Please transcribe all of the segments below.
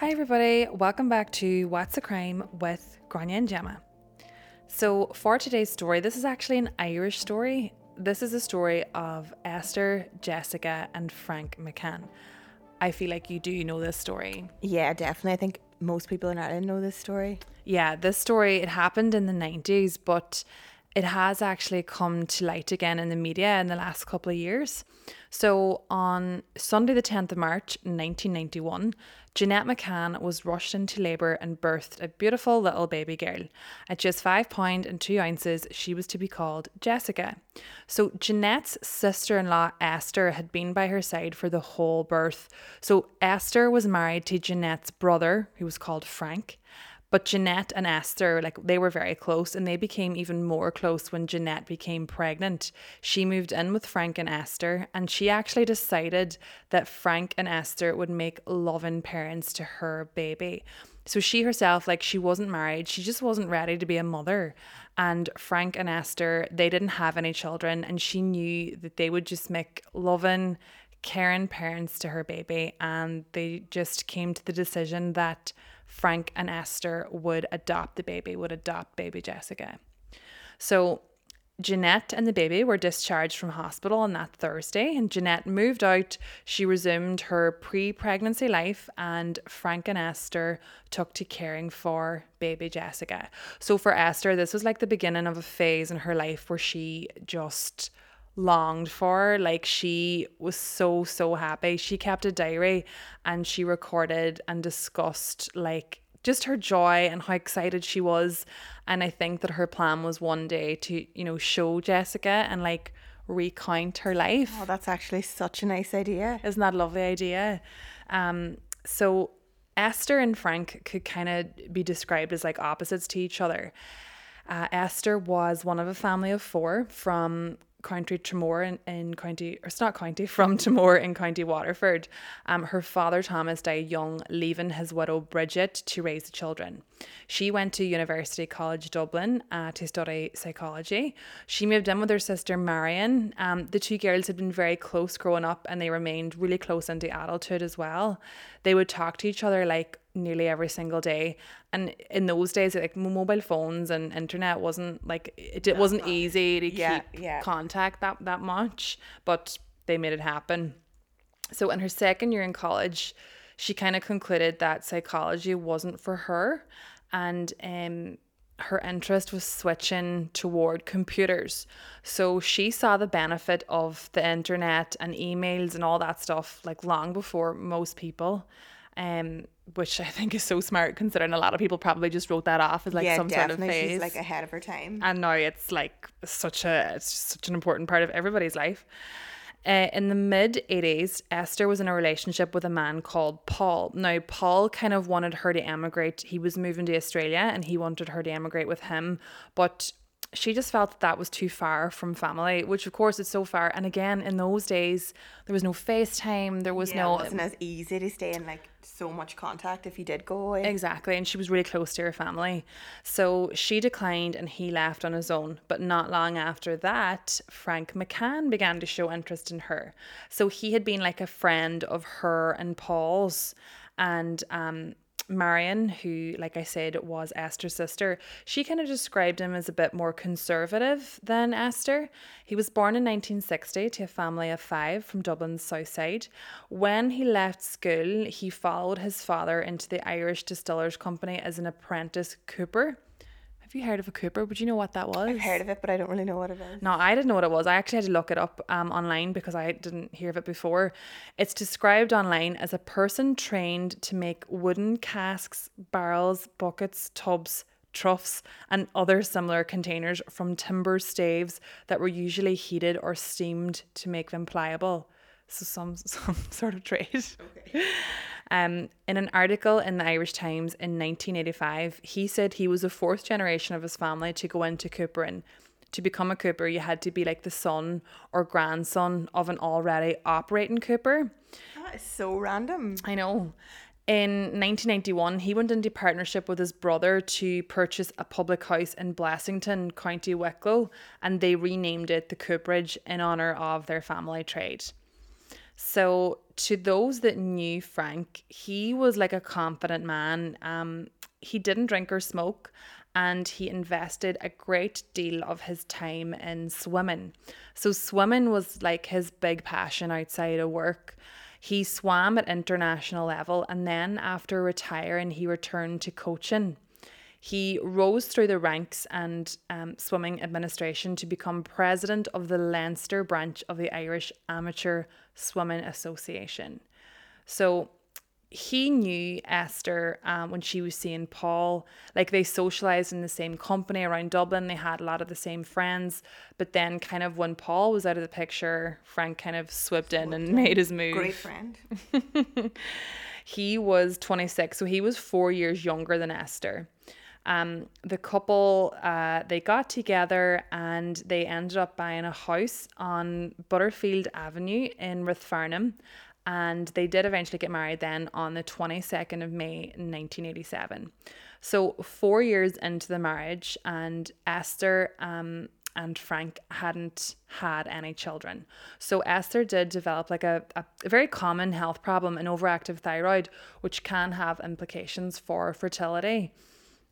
Hi, everybody. Welcome back to What's a Crime with Grania and Gemma. So, for today's story, this is actually an Irish story. This is a story of Esther, Jessica, and Frank McCann. I feel like you do know this story. Yeah, definitely. I think most people in Ireland know this story. Yeah, this story it happened in the 90s, but it has actually come to light again in the media in the last couple of years. So on Sunday the 10th of March 1991, Jeanette McCann was rushed into labour and birthed a beautiful little baby girl. At just five pound and two ounces, she was to be called Jessica. So Jeanette's sister-in-law Esther had been by her side for the whole birth. So Esther was married to Jeanette's brother, who was called Frank. But Jeanette and Esther, like they were very close, and they became even more close when Jeanette became pregnant. She moved in with Frank and Esther, and she actually decided that Frank and Esther would make loving parents to her baby. So she herself, like she wasn't married, she just wasn't ready to be a mother. And Frank and Esther, they didn't have any children, and she knew that they would just make loving, caring parents to her baby. And they just came to the decision that Frank and Esther would adopt the baby, would adopt baby Jessica. So Jeanette and the baby were discharged from hospital on that Thursday, and Jeanette moved out. She resumed her pre pregnancy life, and Frank and Esther took to caring for baby Jessica. So, for Esther, this was like the beginning of a phase in her life where she just longed for. Like she was so, so happy. She kept a diary and she recorded and discussed like just her joy and how excited she was. And I think that her plan was one day to, you know, show Jessica and like recount her life. Oh, that's actually such a nice idea. Isn't that a lovely idea? Um, so Esther and Frank could kind of be described as like opposites to each other. Uh, Esther was one of a family of four from County Tramore in, in County, or it's not County, from Tramore in County Waterford. Um, her father Thomas died young, leaving his widow Bridget to raise the children. She went to University College Dublin uh, to study psychology. She moved in with her sister Marion. Um, the two girls had been very close growing up and they remained really close into adulthood as well. They would talk to each other like nearly every single day. And in those days, like mobile phones and internet wasn't like it, it wasn't easy to Yeah, keep yeah. contact that that much, but they made it happen. So in her second year in college, she kind of concluded that psychology wasn't for her, and um, her interest was switching toward computers. So she saw the benefit of the internet and emails and all that stuff like long before most people. Um, which I think is so smart considering a lot of people probably just wrote that off as like yeah, some sort of definitely. phase She's like ahead of her time. and now it's like such a it's such an important part of everybody's life. Uh, in the mid 80s, Esther was in a relationship with a man called Paul. Now, Paul kind of wanted her to emigrate. He was moving to Australia and he wanted her to emigrate with him, but she just felt that that was too far from family, which of course it's so far. And again, in those days, there was no FaceTime, there was yeah, no it wasn't as easy to stay in like so much contact if you did go away. Exactly, and she was really close to her family. So she declined and he left on his own. But not long after that, Frank McCann began to show interest in her. So he had been like a friend of her and Paul's. And um, Marion, who, like I said, was Esther's sister, she kind of described him as a bit more conservative than Esther. He was born in 1960 to a family of five from Dublin's south side. When he left school, he followed his father into the Irish Distillers Company as an apprentice cooper. Have you heard of a cooper? Would you know what that was? I've heard of it, but I don't really know what it is. No, I didn't know what it was. I actually had to look it up um, online because I didn't hear of it before. It's described online as a person trained to make wooden casks, barrels, buckets, tubs, troughs, and other similar containers from timber staves that were usually heated or steamed to make them pliable. So some some sort of trade. Okay. Um, in an article in the Irish Times in 1985, he said he was the fourth generation of his family to go into coopering. To become a cooper, you had to be like the son or grandson of an already operating cooper. That is so random. I know. In 1991, he went into partnership with his brother to purchase a public house in Blessington, County Wicklow, and they renamed it the Cooperage in honour of their family trade. So, to those that knew Frank, he was like a confident man. Um, he didn't drink or smoke, and he invested a great deal of his time in swimming. So, swimming was like his big passion outside of work. He swam at international level, and then after retiring, he returned to coaching. He rose through the ranks and um, swimming administration to become president of the Leinster branch of the Irish Amateur Swimming Association. So he knew Esther um, when she was seeing Paul. Like they socialized in the same company around Dublin. They had a lot of the same friends. But then, kind of when Paul was out of the picture, Frank kind of swooped in and made his move. Great friend. he was 26, so he was four years younger than Esther. Um, the couple uh, they got together and they ended up buying a house on Butterfield Avenue in Rathfarnham, and they did eventually get married then on the 22nd of May 1987. So four years into the marriage, and Esther um, and Frank hadn't had any children. So Esther did develop like a, a, a, very common health problem, an overactive thyroid, which can have implications for fertility.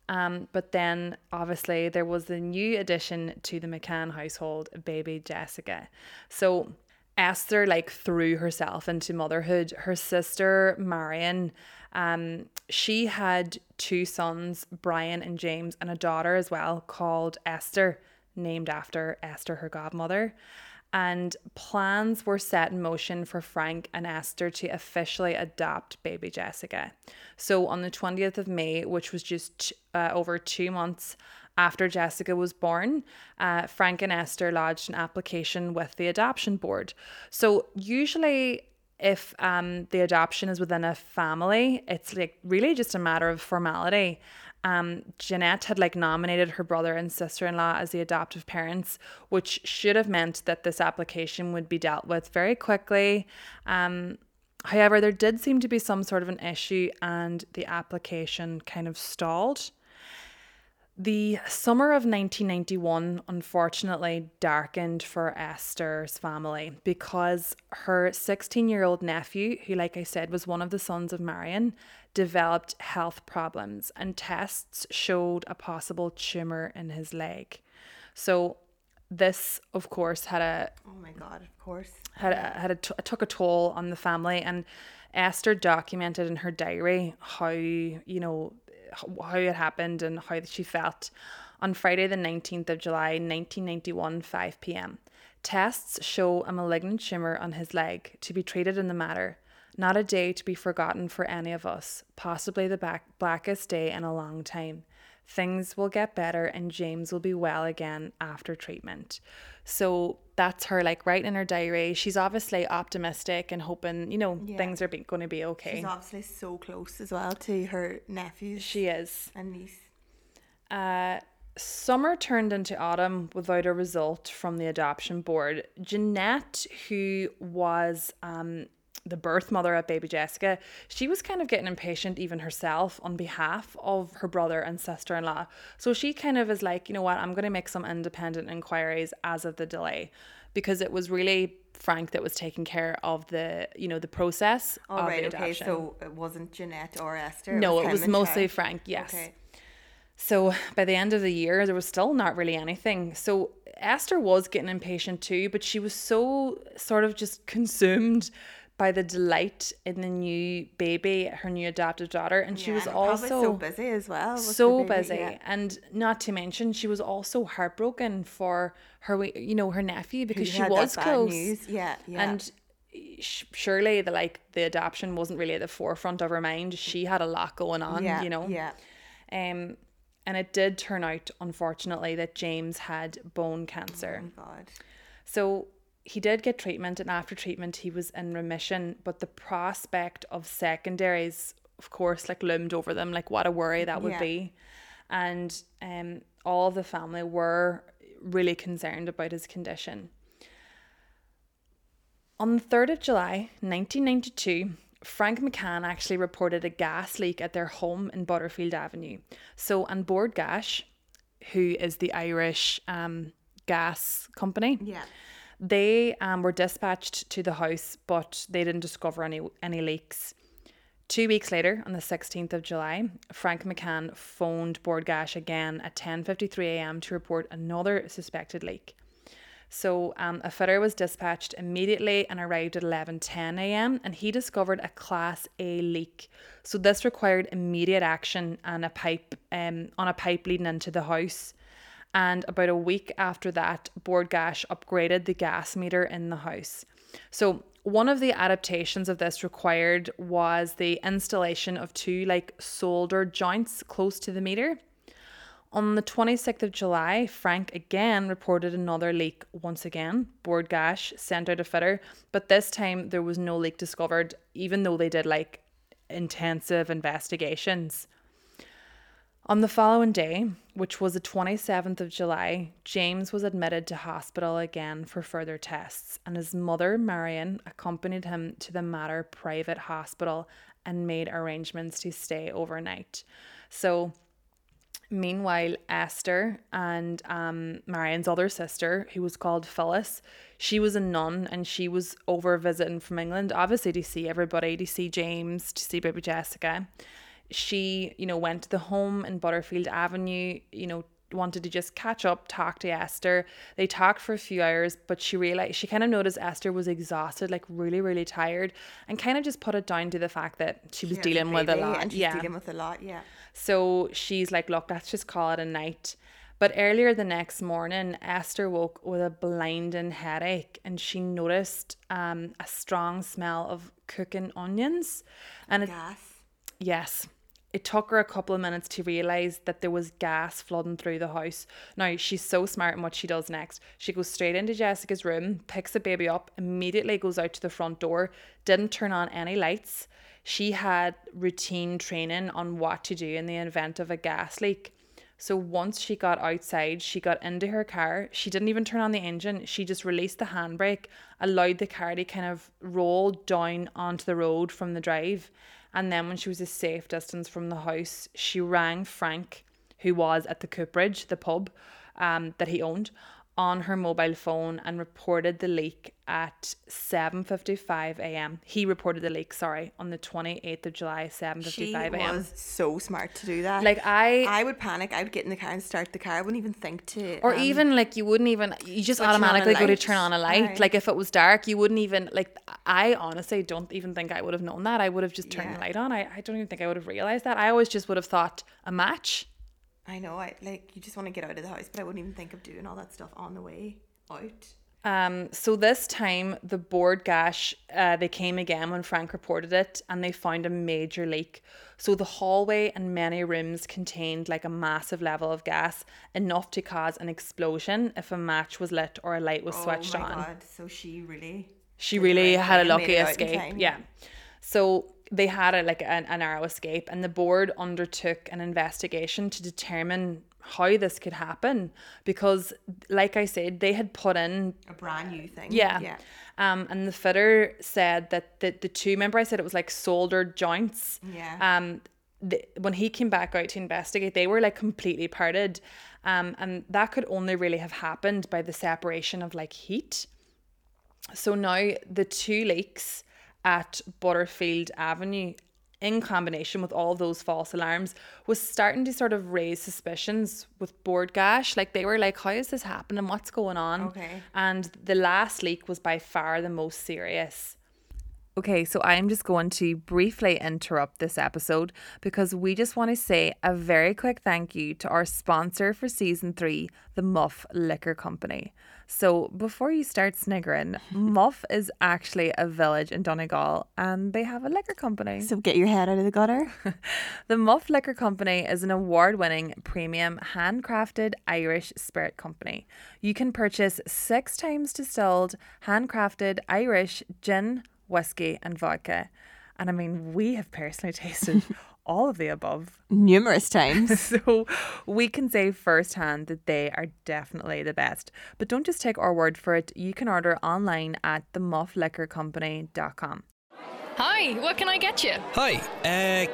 Um, but then obviously there was the new addition to the McCann household, baby Jessica. So Esther like threw herself into motherhood. Her sister Marion, um, she had two sons, Brian and James, and a daughter as well called Esther, named after Esther, her godmother and plans were set in motion for Frank and Esther to officially adopt baby Jessica. So on the 20th of May, which was just uh, over two months after Jessica was born, uh, Frank and Esther lodged an application with the adoption board. So usually if um, the adoption is within a family, it's like really just a matter of formality um, Jeanette had like nominated her brother and sister in law as the adoptive parents, which should have meant that this application would be dealt with very quickly. Um, however, there did seem to be some sort of an issue, and the application kind of stalled. The summer of 1991 unfortunately darkened for Esther's family because her 16 year old nephew, who, like I said, was one of the sons of Marion, developed health problems and tests showed a possible tumor in his leg. So, this, of course, had a oh my god, of course, had a, had a t- took a toll on the family and Esther documented in her diary how you know how it happened and how she felt on Friday, the 19th of July, 1991, 5 pm. Tests show a malignant tumor on his leg to be treated in the matter. Not a day to be forgotten for any of us, possibly the back- blackest day in a long time. Things will get better and James will be well again after treatment. So that's her like writing in her diary. She's obviously optimistic and hoping, you know, Yeah. things are be- going to be okay. She's obviously so close as well to her nephews She is. and niece. Uh, summer turned into autumn without a result from the adoption board. Jeanette, who was um, the birth mother of baby Jessica, she was kind of getting impatient even herself on behalf of her brother and sister in law. So she kind of is like, you know what, I'm going to make some independent inquiries as of the delay because it was really Frank that was taking care of the, you know, the process All of right, the okay, so it wasn't Jeanette or Esther. no, it was and mostly Chad. Frank, yes. Okay. So by the end of the year, there was still not really anything. So Esther was getting impatient too, but she was so sort of just consumed by the delight in the new baby, her new adopted daughter, and she Yeah, was and also so busy as well. so baby, busy yeah. and not to mention she was also heartbroken for her you know her nephew because Who she was close news. Yeah, yeah. and sh- surely the like the adoption wasn't really at the forefront of her mind she had a lot going on yeah, you know Yeah. um, and it did turn out, unfortunately, that James had bone cancer. Oh my god. So he did get treatment, and after treatment, he was in remission. But the prospect of secondaries, of course, like loomed over them, like what a worry that would Yeah. be. And um, all the family were really concerned about his condition. On the 3rd of July, 1992, Frank McCann actually reported a gas leak at their home in Butterfield Avenue. So, on Bord Gáis, who is the Irish um, gas company, Yeah. They um, were dispatched to the house, but they didn't discover any any leaks. Two weeks later, on the 16th of July, Frank McCann phoned Bord again at 10:53 a.m. to report another suspected leak. So um, a fitter was dispatched immediately and arrived at 11:10 a.m. and he discovered a Class A leak. So this required immediate action and a pipe um, on a pipe leading into the house. And about a week after that, Bord Gáis upgraded the gas meter in the house. So one of the adaptations of this required was the installation of two like solder joints close to the meter. On the 26th of July, Frank again reported another leak once again. Bord Gáis sent out a fitter, but this time there was no leak discovered, even though they did like intensive investigations. On the following day, which was the 27th of July, James was admitted to hospital again for further tests, and his mother, Marion, accompanied him to the Mater private hospital and made arrangements to stay overnight. So, meanwhile, Esther and um, Marion's other sister, who was called Phyllis, she was a nun and she was over visiting from England, obviously to see everybody, to see James, to see baby Jessica she, you know, went to the home in Butterfield Avenue, you know, wanted to just catch up, talk to Esther. They talked for a few hours, but she realized she kind of noticed Esther was exhausted, like really, really tired, and kind of just put it down to the fact that she was dealing with a lot. And she's yeah. dealing with a lot, yeah. So she's like, look, let's just call it a night. But earlier the next morning, Esther woke with a blinding headache and she noticed um, a strong smell of cooking onions. And it, Gas. Yes. It took her a couple of minutes to realise that there was gas flooding through the house. Now, she's so smart in what she does next. She goes straight into Jessica's room, picks the baby up, immediately goes out to the front door, didn't turn on any lights. She had routine training on what to do in the event of a gas leak. So once she got outside, she got into her car. She didn't even turn on the engine. She just released the handbrake, allowed the car to kind of roll down onto the road from the drive. And then when she was a safe distance from the house, she rang Frank, who was at the Cooperage, the pub um, that he owned, on her mobile phone and reported the leak at 7:55 a.m. He reported the leak, sorry, on the 28th of July, seven fifty five a.m. She a.m. was so smart to do that. Like I I would panic. I would get in the car and start the car. I wouldn't even think to. or um, even like you wouldn't even you just switching on a automatically go to turn on a light Aye. like if it was dark you wouldn't even like i honestly don't even think i would have known that i would have just turned the light on I, I don't even think i would have realized that i always just would have thought a match I know. I like you just want to get out of the house, but I wouldn't even think of doing all that stuff on the way out. um so this time the Bord Gáis uh, they came again when frank reported it and they found a major leak so the hallway and many rooms contained like a massive level of gas enough to cause an explosion if a match was lit or a light was switched oh my on god! So she really. she really had a thing and made lucky it out in escape yeah so they had a like a, a narrow escape and the board undertook an investigation to determine how this could happen because like i said they had put in A brand new thing. yeah, Yeah. um and the fitter said that the, the two remember i said it was like soldered joints Yeah. um the, when he came back out to investigate they were like completely parted um and that could only really have happened by the separation of like heat so now the two leaks at Butterfield Avenue, in combination with all those false alarms, was starting to sort of raise suspicions with Bord Gáis. Like they were like, how is this happening? What's going on? Okay. And the last leak was by far the most serious. Okay, so I am just going to briefly interrupt this episode because we just want to say a very quick thank you to our sponsor for season three, the Muff Liquor Company. So before you start sniggering, Muff is actually a village in Donegal and they have a liquor company. So get your head out of the gutter. The Muff Liquor Company is an award winning premium handcrafted Irish spirit company. You can purchase six times distilled handcrafted Irish gin, whiskey, and vodka. And I mean, we have personally tasted all of the above. Numerous times. So we can say firsthand that they are definitely the best. But don't just take our word for it. You can order online at themuffliquorcompany.com. Hi, what can I get you? Hi, uh,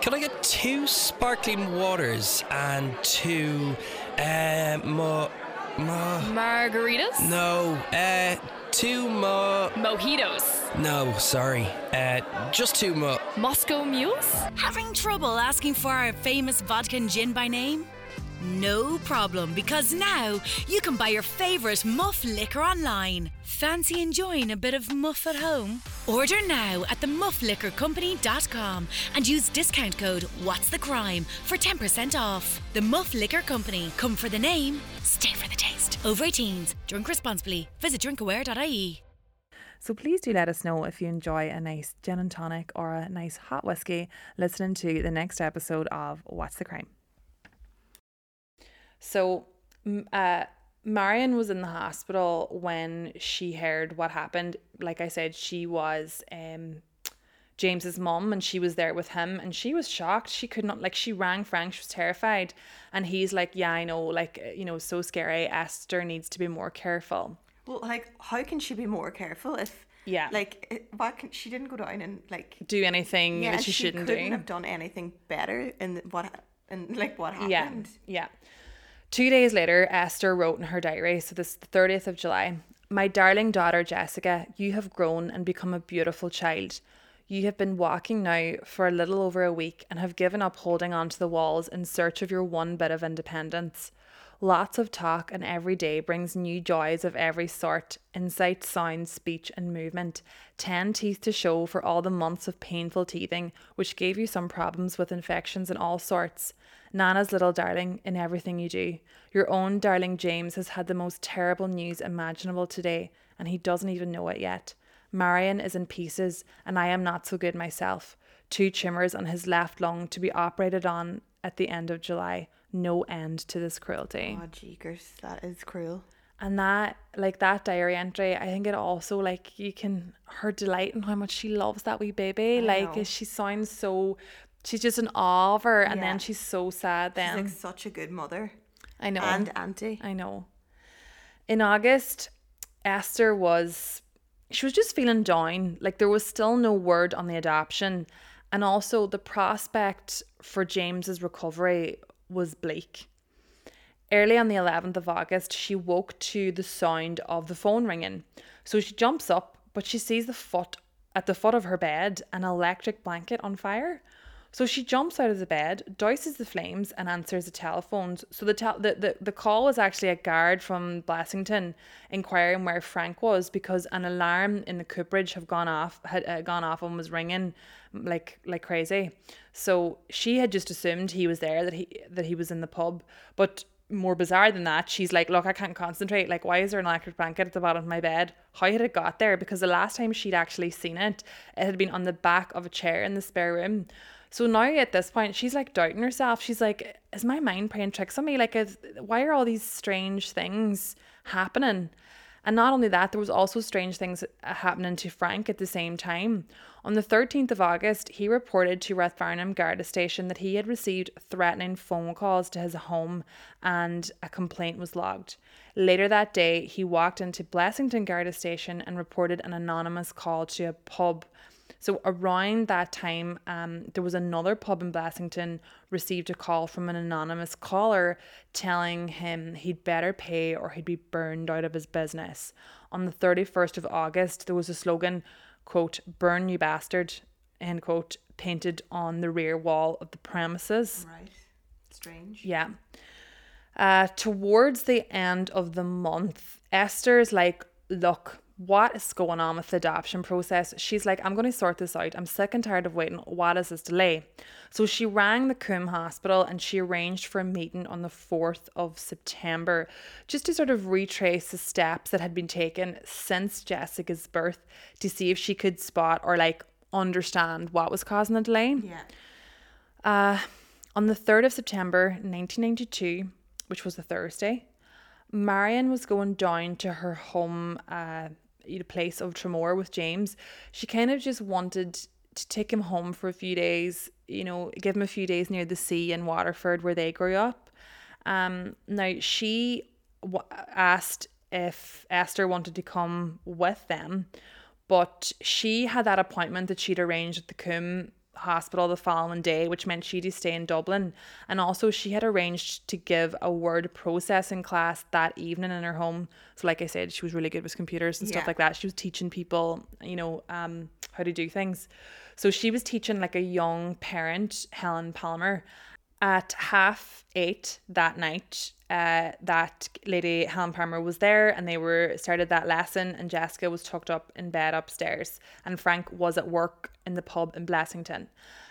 can I get two sparkling waters and two uh, mo- more. Margaritas? No, uh, two more. Mojitos? No, sorry. Uh, just two more. Moscow mules? Having trouble asking for our famous vodka and gin by name? No problem, because now you can buy your favourite Muff liquor online. Fancy enjoying a bit of Muff at home? Order now at themuffliquorcompany.com and use discount code What's the Crime for 10% off. The Muff Liquor Company. Come for the name, stay for the taste. Over 18s. Drink responsibly. Visit drinkaware.ie. So please do let us know if you enjoy a nice gin and tonic or a nice hot whiskey listening to the next episode of What's the Crime. So, uh, Marion was in the hospital when she heard what happened. Like I said, she was um, James's mum and she was there with him and she was shocked. She could not, like, she rang Frank, she was terrified. And he's like, Yeah, I know, like, uh, you know, so scary. Esther needs to be more careful. Well, like, how can she be more careful if, Yeah. like, why can she didn't go down and like, Do anything yeah, that and she, shouldn't couldn't do. have done anything better in what and like what happened. Yeah. Yeah. Two days later, Esther wrote in her diary, so this is the 30th of July My darling daughter Jessica, you have grown and become a beautiful child. You have been walking now for a little over a week and have given up holding on to the walls in search of your one bit of independence. Lots of talk and every day brings new joys of every sort insight, sound, speech, and movement. Ten teeth to show for all the months of painful teething, which gave you some problems with infections and all sorts. Nana's little darling in everything you do. Your own darling James has had the most terrible news imaginable today, and he doesn't even know it yet. Marion is in pieces, and I am not so good myself. Two tumours on his left lung to be operated on at the end of July. No end to this cruelty. Oh, jeekers, that is cruel. And that, like that diary entry, I think it also like you can her delight in how much she loves that wee baby. like know. she sounds so, she's just in awe of her, and Yeah. then she's so sad. Then. She's like such a good mother I know, and auntie. I know. In August, Esther was she was just feeling down. Like there was still no word on the adoption, and also the prospect for James's recovery was bleak. Early on the 11th of August, she woke to the sound of the phone ringing. So she jumps up, but she sees the foot at the foot of her bed an electric blanket on fire. So she jumps out of the bed, douses the flames, and answers the telephones. So the, the, the the call was actually a guard from Blessington inquiring where Frank was because an alarm in the cooperage have gone off had uh, gone off and was ringing like like crazy. So she had just assumed he was there that he that he was in the pub, but more bizarre than that, she's like, Look, I can't concentrate. Like, why is there an electric blanket at the bottom of my bed? How had it got there? Because the last time she'd actually seen it, it had been on the back of a chair in the spare room. So now at this point, she's like doubting herself. She's like, Is my mind playing tricks on me? Like, is, why are all these strange things happening? And not only that, there was also strange things happening to Frank at the same time. On the 13th of August, he reported to Rathfarnham Garda Station that he had received threatening phone calls to his home and a complaint was logged. Later that day, he walked into Blessington Garda Station and reported an anonymous call to a pub. So around that time, um, there was another pub in Blessington received a call from an anonymous caller telling him he'd better pay or he'd be burned out of his business. On the 31st of August, there was a slogan, quote, burn you bastard, end quote, painted on the rear wall of the premises. Right. Strange. Yeah. Uh, towards the end of the month, Esther's like, look, what is going on with the adoption process? She's like, I'm going to sort this out. I'm sick and tired of waiting. What is this delay? So she rang the Coombe Hospital and she arranged for a meeting on the 4th of September just to sort of retrace the steps that had been taken since Jessica's birth to see if she could spot or like understand what was causing the delay. Yeah. On the 3rd of September 1992, which was a Thursday, Marion was going down to her home uh, place of Tramore with James. She kind of just wanted to take him home for a few days, you know, give him a few days near the sea in Waterford where they grew up. Um, now, she w- asked if Esther wanted to come with them, but she had that appointment that she'd arranged at the Coombe hospital the following day, which meant she had to stay in Dublin. And also, she had arranged to give a word processing class that evening in her home. So, like I said, she was really good with computers and stuff like that. She was teaching people, you know, um, how to do things. So, she was teaching like a young parent, Helen Palmer, at half eight that night uh, that lady helen palmer was there and they were started that lesson and jessica was tucked up in bed upstairs and frank was at work in the pub in blessington.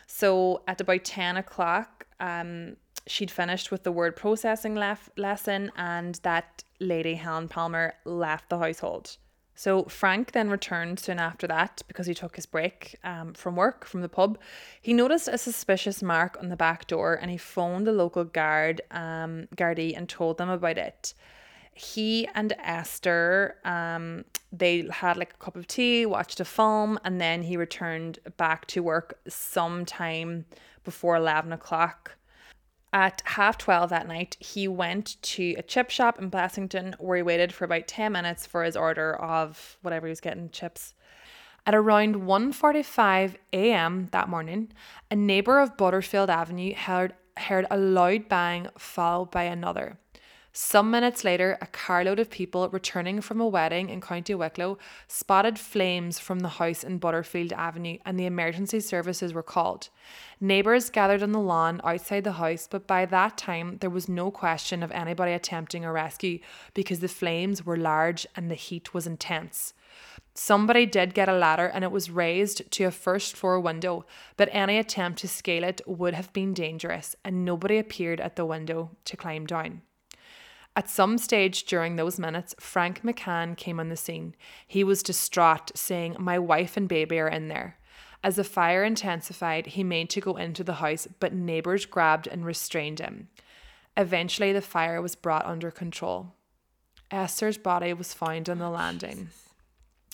So at about 10 o'clock um, she'd finished with the word processing lef- lesson and that lady helen palmer left the household so Frank then returned soon after that because he took his break um, from work from the pub. He noticed a suspicious mark on the back door and he phoned the local guard um, Gardaí and told them about it. He and Esther um, they had like a cup of tea, watched a film, and then he returned back to work sometime before eleven o'clock. At half 12 that night, he went to a chip shop in Blessington where he waited for about 10 minutes for his order of whatever he was getting, chips. At around 1:45 a.m. that morning, a neighbor of Butterfield Avenue heard, heard a loud bang followed by another. Some minutes later, a carload of people returning from a wedding in County Wicklow spotted flames from the house in Butterfield Avenue and the emergency services were called. Neighbours gathered on the lawn outside the house, but by that time there was no question of anybody attempting a rescue because the flames were large and the heat was intense. Somebody did get a ladder and it was raised to a first floor window, but any attempt to scale it would have been dangerous and nobody appeared at the window to climb down. At some stage during those minutes, Frank McCann came on the scene. He was distraught, saying, My wife and baby are in there. As the fire intensified, he made to go into the house, but neighbours grabbed and restrained him. Eventually, the fire was brought under control. Esther's body was found on the oh, landing.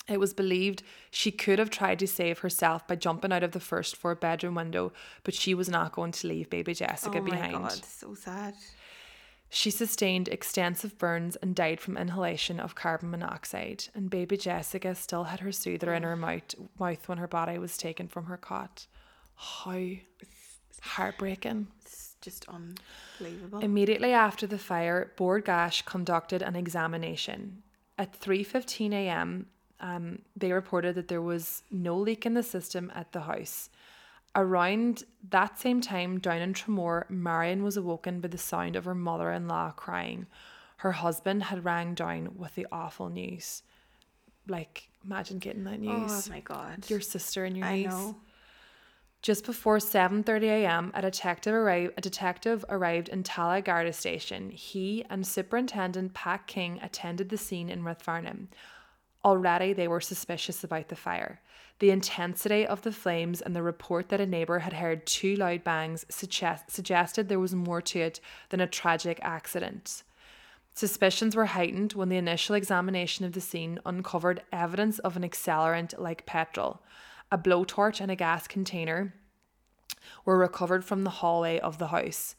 It was believed she could have tried to save herself by jumping out of the first floor bedroom window, but she was not going to leave baby Jessica oh my behind. god, so sad. She sustained extensive burns and died from inhalation of carbon monoxide, and baby Jessica still had her soother in her mouth, mouth when her body was taken from her cot. How heartbreaking. It's just unbelievable. Immediately after the fire, Bord Gáis conducted an examination. At 3:15 a.m., um, they reported that there was no leak in the system at the house. Around that same time, down in Tramore, Marion was awoken by the sound of her mother-in-law crying. Her husband had rang down with the awful news. Like, imagine getting that oh news. oh my god. Your sister and your I niece. know. Just before 7:30 a.m., a detective arrived. A detective arrived in Tallaght Garda station. He and Superintendent Pat King attended the scene in Rathfarnham. Already, they were suspicious about the fire. The intensity of the flames and the report that a neighbour had heard two loud bangs suggest- suggested there was more to it than a tragic accident. Suspicions were heightened when the initial examination of the scene uncovered evidence of an accelerant like petrol. A blowtorch and a gas container were recovered from the hallway of the house.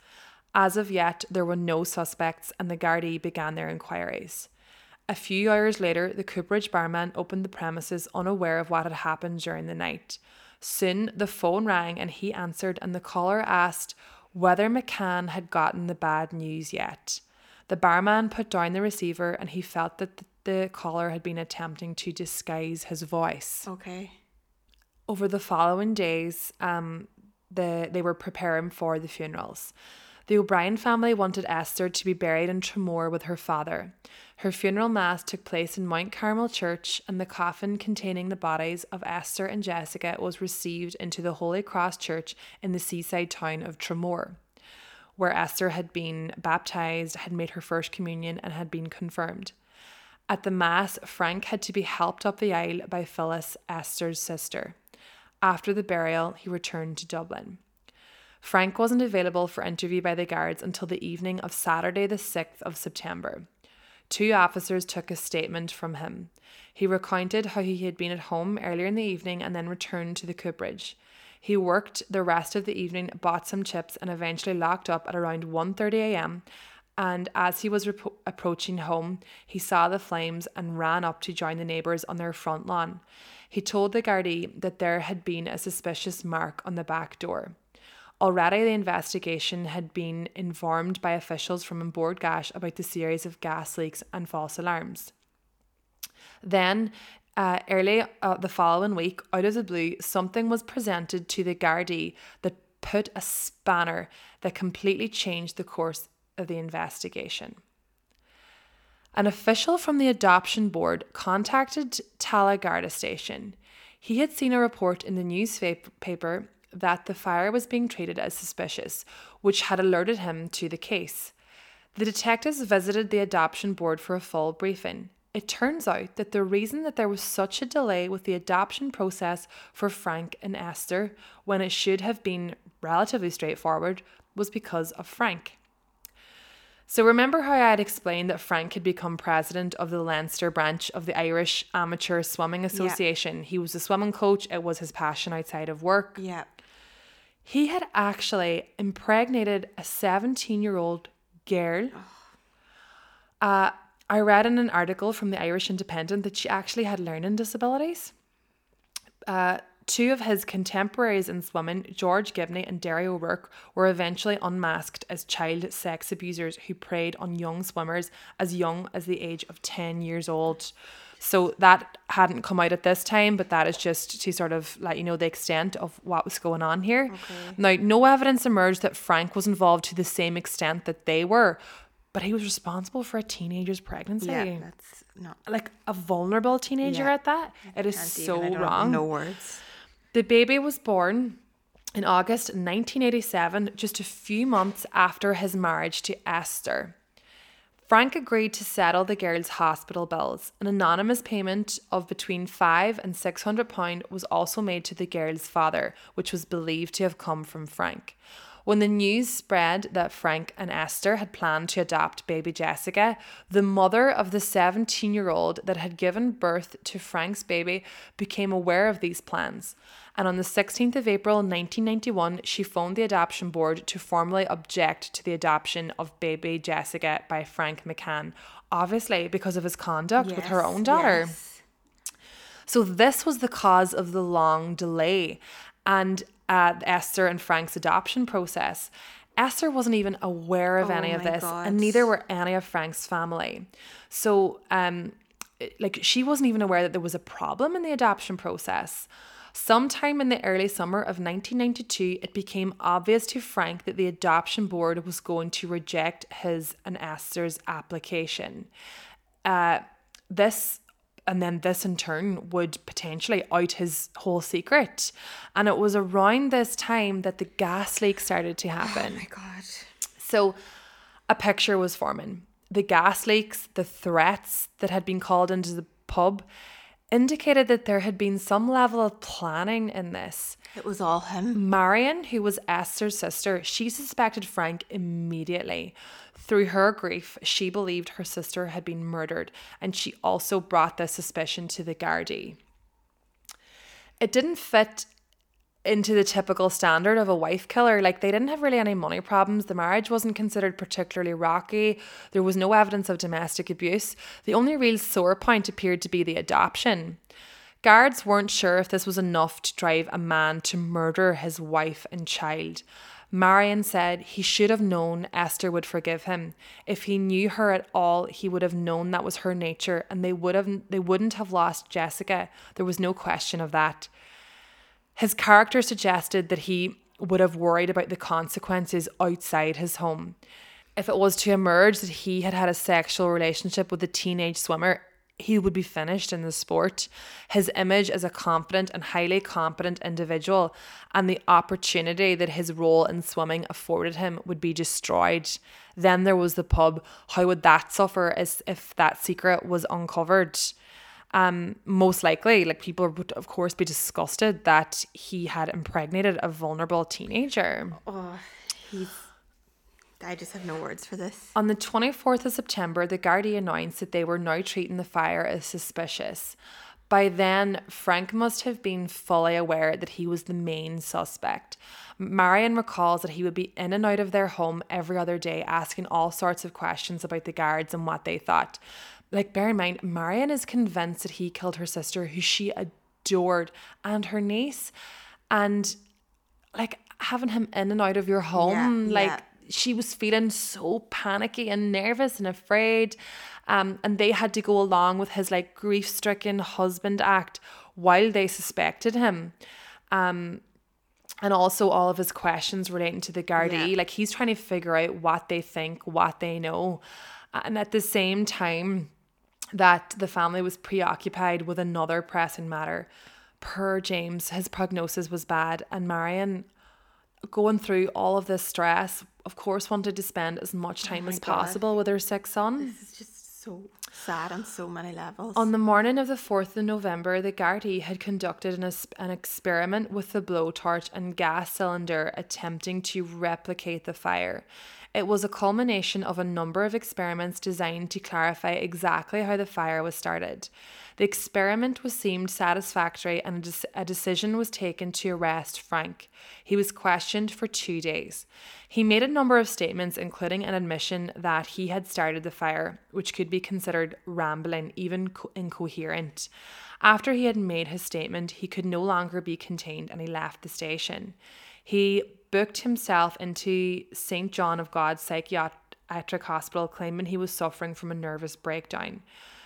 As of yet, there were no suspects, and the Gardaí began their inquiries. A few hours later, the Cooperage barman opened the premises unaware of what had happened during the night. Soon the phone rang and he answered, and the caller asked whether McCann had gotten the bad news yet. The barman put down the receiver and he felt that th- the caller had been attempting to disguise his voice Okay. over the following days, um, the they were preparing for the funerals. The O'Brien family wanted Esther to be buried in Tramore with her father. Her funeral mass took place in Mount Carmel Church, and the coffin containing the bodies of Esther and Jessica was received into the Holy Cross Church in the seaside town of Tramore, where Esther had been baptized, had made her first communion, and had been confirmed. At the Mass, Frank had to be helped up the aisle by Phyllis, Esther's sister. After the burial, he returned to Dublin. Frank wasn't available for interview by the guards until the evening of Saturday, the 6th of September. Two officers took a statement from him. He recounted how he had been at home earlier in the evening and then returned to the Cooperage. He worked the rest of the evening, bought some chips, and eventually locked up at around 1:30 a.m. And as he was repro- approaching home, he saw the flames and ran up to join the neighbours on their front lawn. he told the Gardaí that there had been a suspicious mark on the back door. Already, the investigation had been informed by officials from Bord Gáis about the series of gas leaks and false alarms. Then, uh, early uh, the following week, out of the blue, something was presented to the Gardaí that put a spanner that completely changed the course of the investigation. An official from the adoption board contacted Tallaght Garda station. He had seen a report in the newspaper that the fire was being treated as suspicious, which had alerted him to the case. The detectives visited the adoption board for a full briefing. It turns out that the reason that there was such a delay with the adoption process for Frank and Esther, when it should have been relatively straightforward, was because of Frank. So, remember how I had explained that Frank had become president of the Leinster branch of the Irish Amateur Swimming Association? He was a swimming coach, it was his passion outside of work. Yeah. He had actually impregnated a 17 year old girl. Uh, I read in an article from the Irish Independent that she actually had learning disabilities. Uh, two of his contemporaries in swimming, George Gibney and Derry O'Rourke, were eventually unmasked as child sex abusers who preyed on young swimmers as young as the age of 10 years old. So that hadn't come out at this time, but that is just to sort of let you know the extent of what was going on here. Now, no evidence emerged that Frank was involved to the same extent that they were, but he was responsible for a teenager's pregnancy. Yeah. That's not. like a vulnerable teenager Yeah. at that. It is so even, wrong. No words. The baby was born in August 1987, just a few months after his marriage to Esther. Frank agreed to settle the girl's hospital bills. An anonymous payment of between five and six hundred pound was also made to the girl's father, which was believed to have come from Frank. When the news spread that Frank and Esther had planned to adopt baby Jessica, the mother of the 17 year old that had given birth to Frank's baby became aware of these plans. And on the 16th of April 1991, she phoned the adoption board to formally object to the adoption of baby Jessica by Frank McCann, obviously because of his conduct with her own daughter. yes. So this was the cause of the long delay and uh, Esther and Frank's adoption process. Esther wasn't even aware of Oh any of this, God. and neither were any of Frank's family. So, um, like she wasn't even aware that there was a problem in the adoption process. Sometime in the early summer of 1992, it became obvious to Frank that the adoption board was going to reject his and Esther's application. Uh, this and then this in turn would potentially out his whole secret. And it was around this time that the gas leak started to oh happen. Oh my God. So a picture was forming. The gas leaks, the threats that had been called into the pub indicated that there had been some level of planning in this. It was all him. Marion, who was Esther's sister, she suspected Frank immediately. Through her grief, she believed her sister had been murdered, and she also brought this suspicion to the Gardaí. It didn't fit into the typical standard of a wife killer. Like they didn't have really any money problems. The marriage wasn't considered particularly rocky. There was no evidence of domestic abuse. The only real sore point appeared to be the adoption. Guards weren't sure if this was enough to drive a man to murder his wife and child. Marion said he should have known Esther would forgive him. If he knew her at all, he would have known that was her nature and they would have they wouldn't have lost Jessica. There was no question of that. His character suggested that he would have worried about the consequences outside his home. If it was to emerge that he had had a sexual relationship with a teenage swimmer, he would be finished in the sport. His image as a confident and highly competent individual and the opportunity that his role in swimming afforded him would be destroyed. Then there was the pub. How would that suffer as if that secret was uncovered? um, most likely, like people would, of course, be disgusted that he had impregnated a vulnerable teenager. Oh, he's. I just have no words for this. On the 24th of September, the Gardaí announced that they were now treating the fire as suspicious. By then, Frank must have been fully aware that he was the main suspect. Marion recalls that he would be in and out of their home every other day, asking all sorts of questions about the guards and what they thought. Like, bear in mind, Marion is convinced that he killed her sister, who she adored, and her niece. And like having him in and out of your home, Yeah, like yeah. She was feeling so panicky and nervous and afraid. Um, and they had to go along with his like grief stricken husband act while they suspected him. Um, and also all of his questions relating to the Gardaí. Yeah. Like he's trying to figure out what they think, what they know. And at the same time, that the family was preoccupied with another pressing matter. Per James, his prognosis was bad, and Marion, going through all of this stress, of course, wanted to spend as much oh time my as God. possible with her sick son. This is just so sad on so many levels. On the morning of the 4th of November, the Gardaí had conducted an, an experiment with the blowtorch and gas cylinder attempting to replicate the fire. It was a culmination of a number of experiments designed to clarify exactly how the fire was started. The experiment was seemed satisfactory and a, dec- a decision was taken to arrest Frank. He was questioned for two days. He made a number of statements, including an admission that he had started the fire, which could be considered rambling, even co- incoherent. After he had made his statement, he could no longer be contained and he left the station. He booked himself into St. John of God Psychiatric Hospital, claiming he was suffering from a nervous breakdown.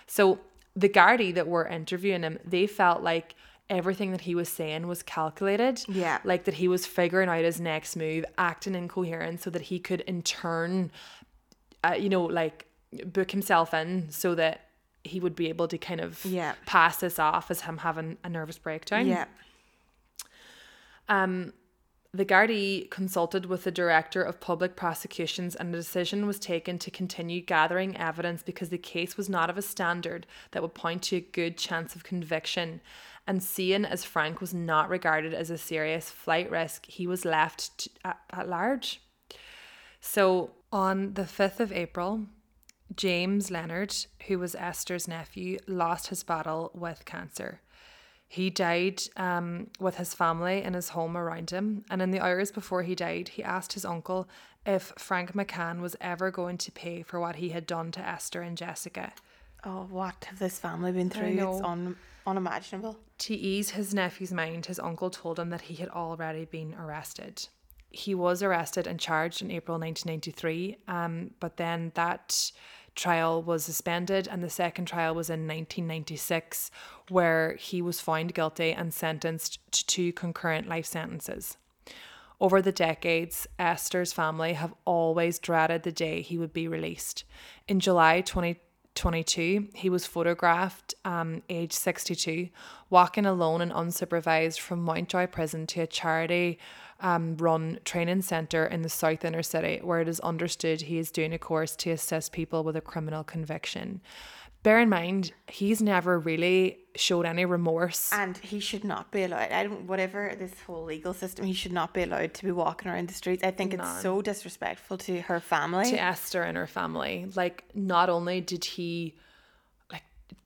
So the Gardaí that were interviewing him, they felt like everything that he was saying was calculated. Yeah. Like that he was figuring out his next move, acting incoherent so that he could in turn, uh, you know, like book himself in so that he would be able to kind of Yeah. pass this off as him having a nervous breakdown. yeah. Um, the Gardaí consulted with the Director of Public Prosecutions, and a decision was taken to continue gathering evidence because the case was not of a standard that would point to a good chance of conviction. And seeing as Frank was not regarded as a serious flight risk, he was left t- at, at large. So on the 5th of April, James Leonard, who was Esther's nephew, lost his battle with cancer. He died um, with his family in his home around him. And in the hours before he died, he asked his uncle if Frank McCann was ever going to pay for what he had done to Esther and Jessica. Oh, what have this family been through? It's un- unimaginable. To ease his nephew's mind, his uncle told him that he had already been arrested. He was arrested and charged in April 1993, um, but then that trial was suspended, and the second trial was in 1996, where he was found guilty and sentenced to two concurrent life sentences. Over the decades, Esther's family have always dreaded the day he would be released. In July 2022, he was photographed, um, age 62, walking alone and unsupervised from Mountjoy Prison to a charity um, run training centre in the south inner city, where it is understood he is doing a course to assist people with a criminal conviction. Bear in mind, he's never really showed any remorse. And he should not be allowed. I don't. Whatever this whole legal system, he should not be allowed to be walking around the streets. I think it's so disrespectful to her family. to Esther and her family. Like, not only did he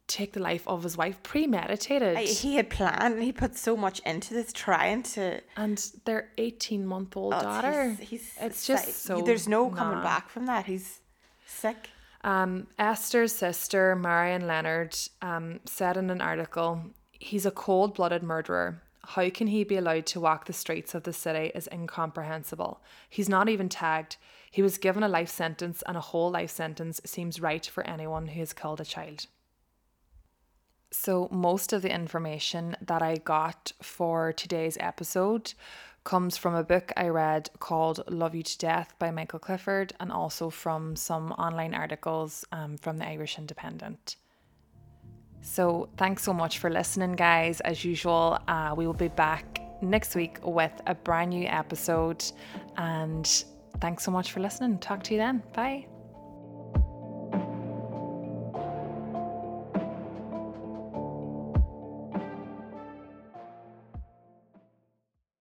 take the life of his wife, premeditated, he had planned. and He put so much into this, trying to. and their eighteen-month-old oh, daughter. He's, he's it's just so. There's no coming back from that. He's sick. Um, Esther's sister, Marion Leonard, um, said in an article, "He's a cold-blooded murderer." How can he be allowed to walk the streets of the city is incomprehensible. He's not even tagged. He was given a life sentence, and a whole life sentence seems right for anyone who has killed a child. So, most of the information that I got for today's episode comes from a book I read called Love You to Death by Michael Clifford and also from some online articles um, from the Irish Independent. So, thanks so much for listening, guys. As usual, uh, we will be back next week with a brand new episode. And thanks so much for listening. Talk to you then. Bye.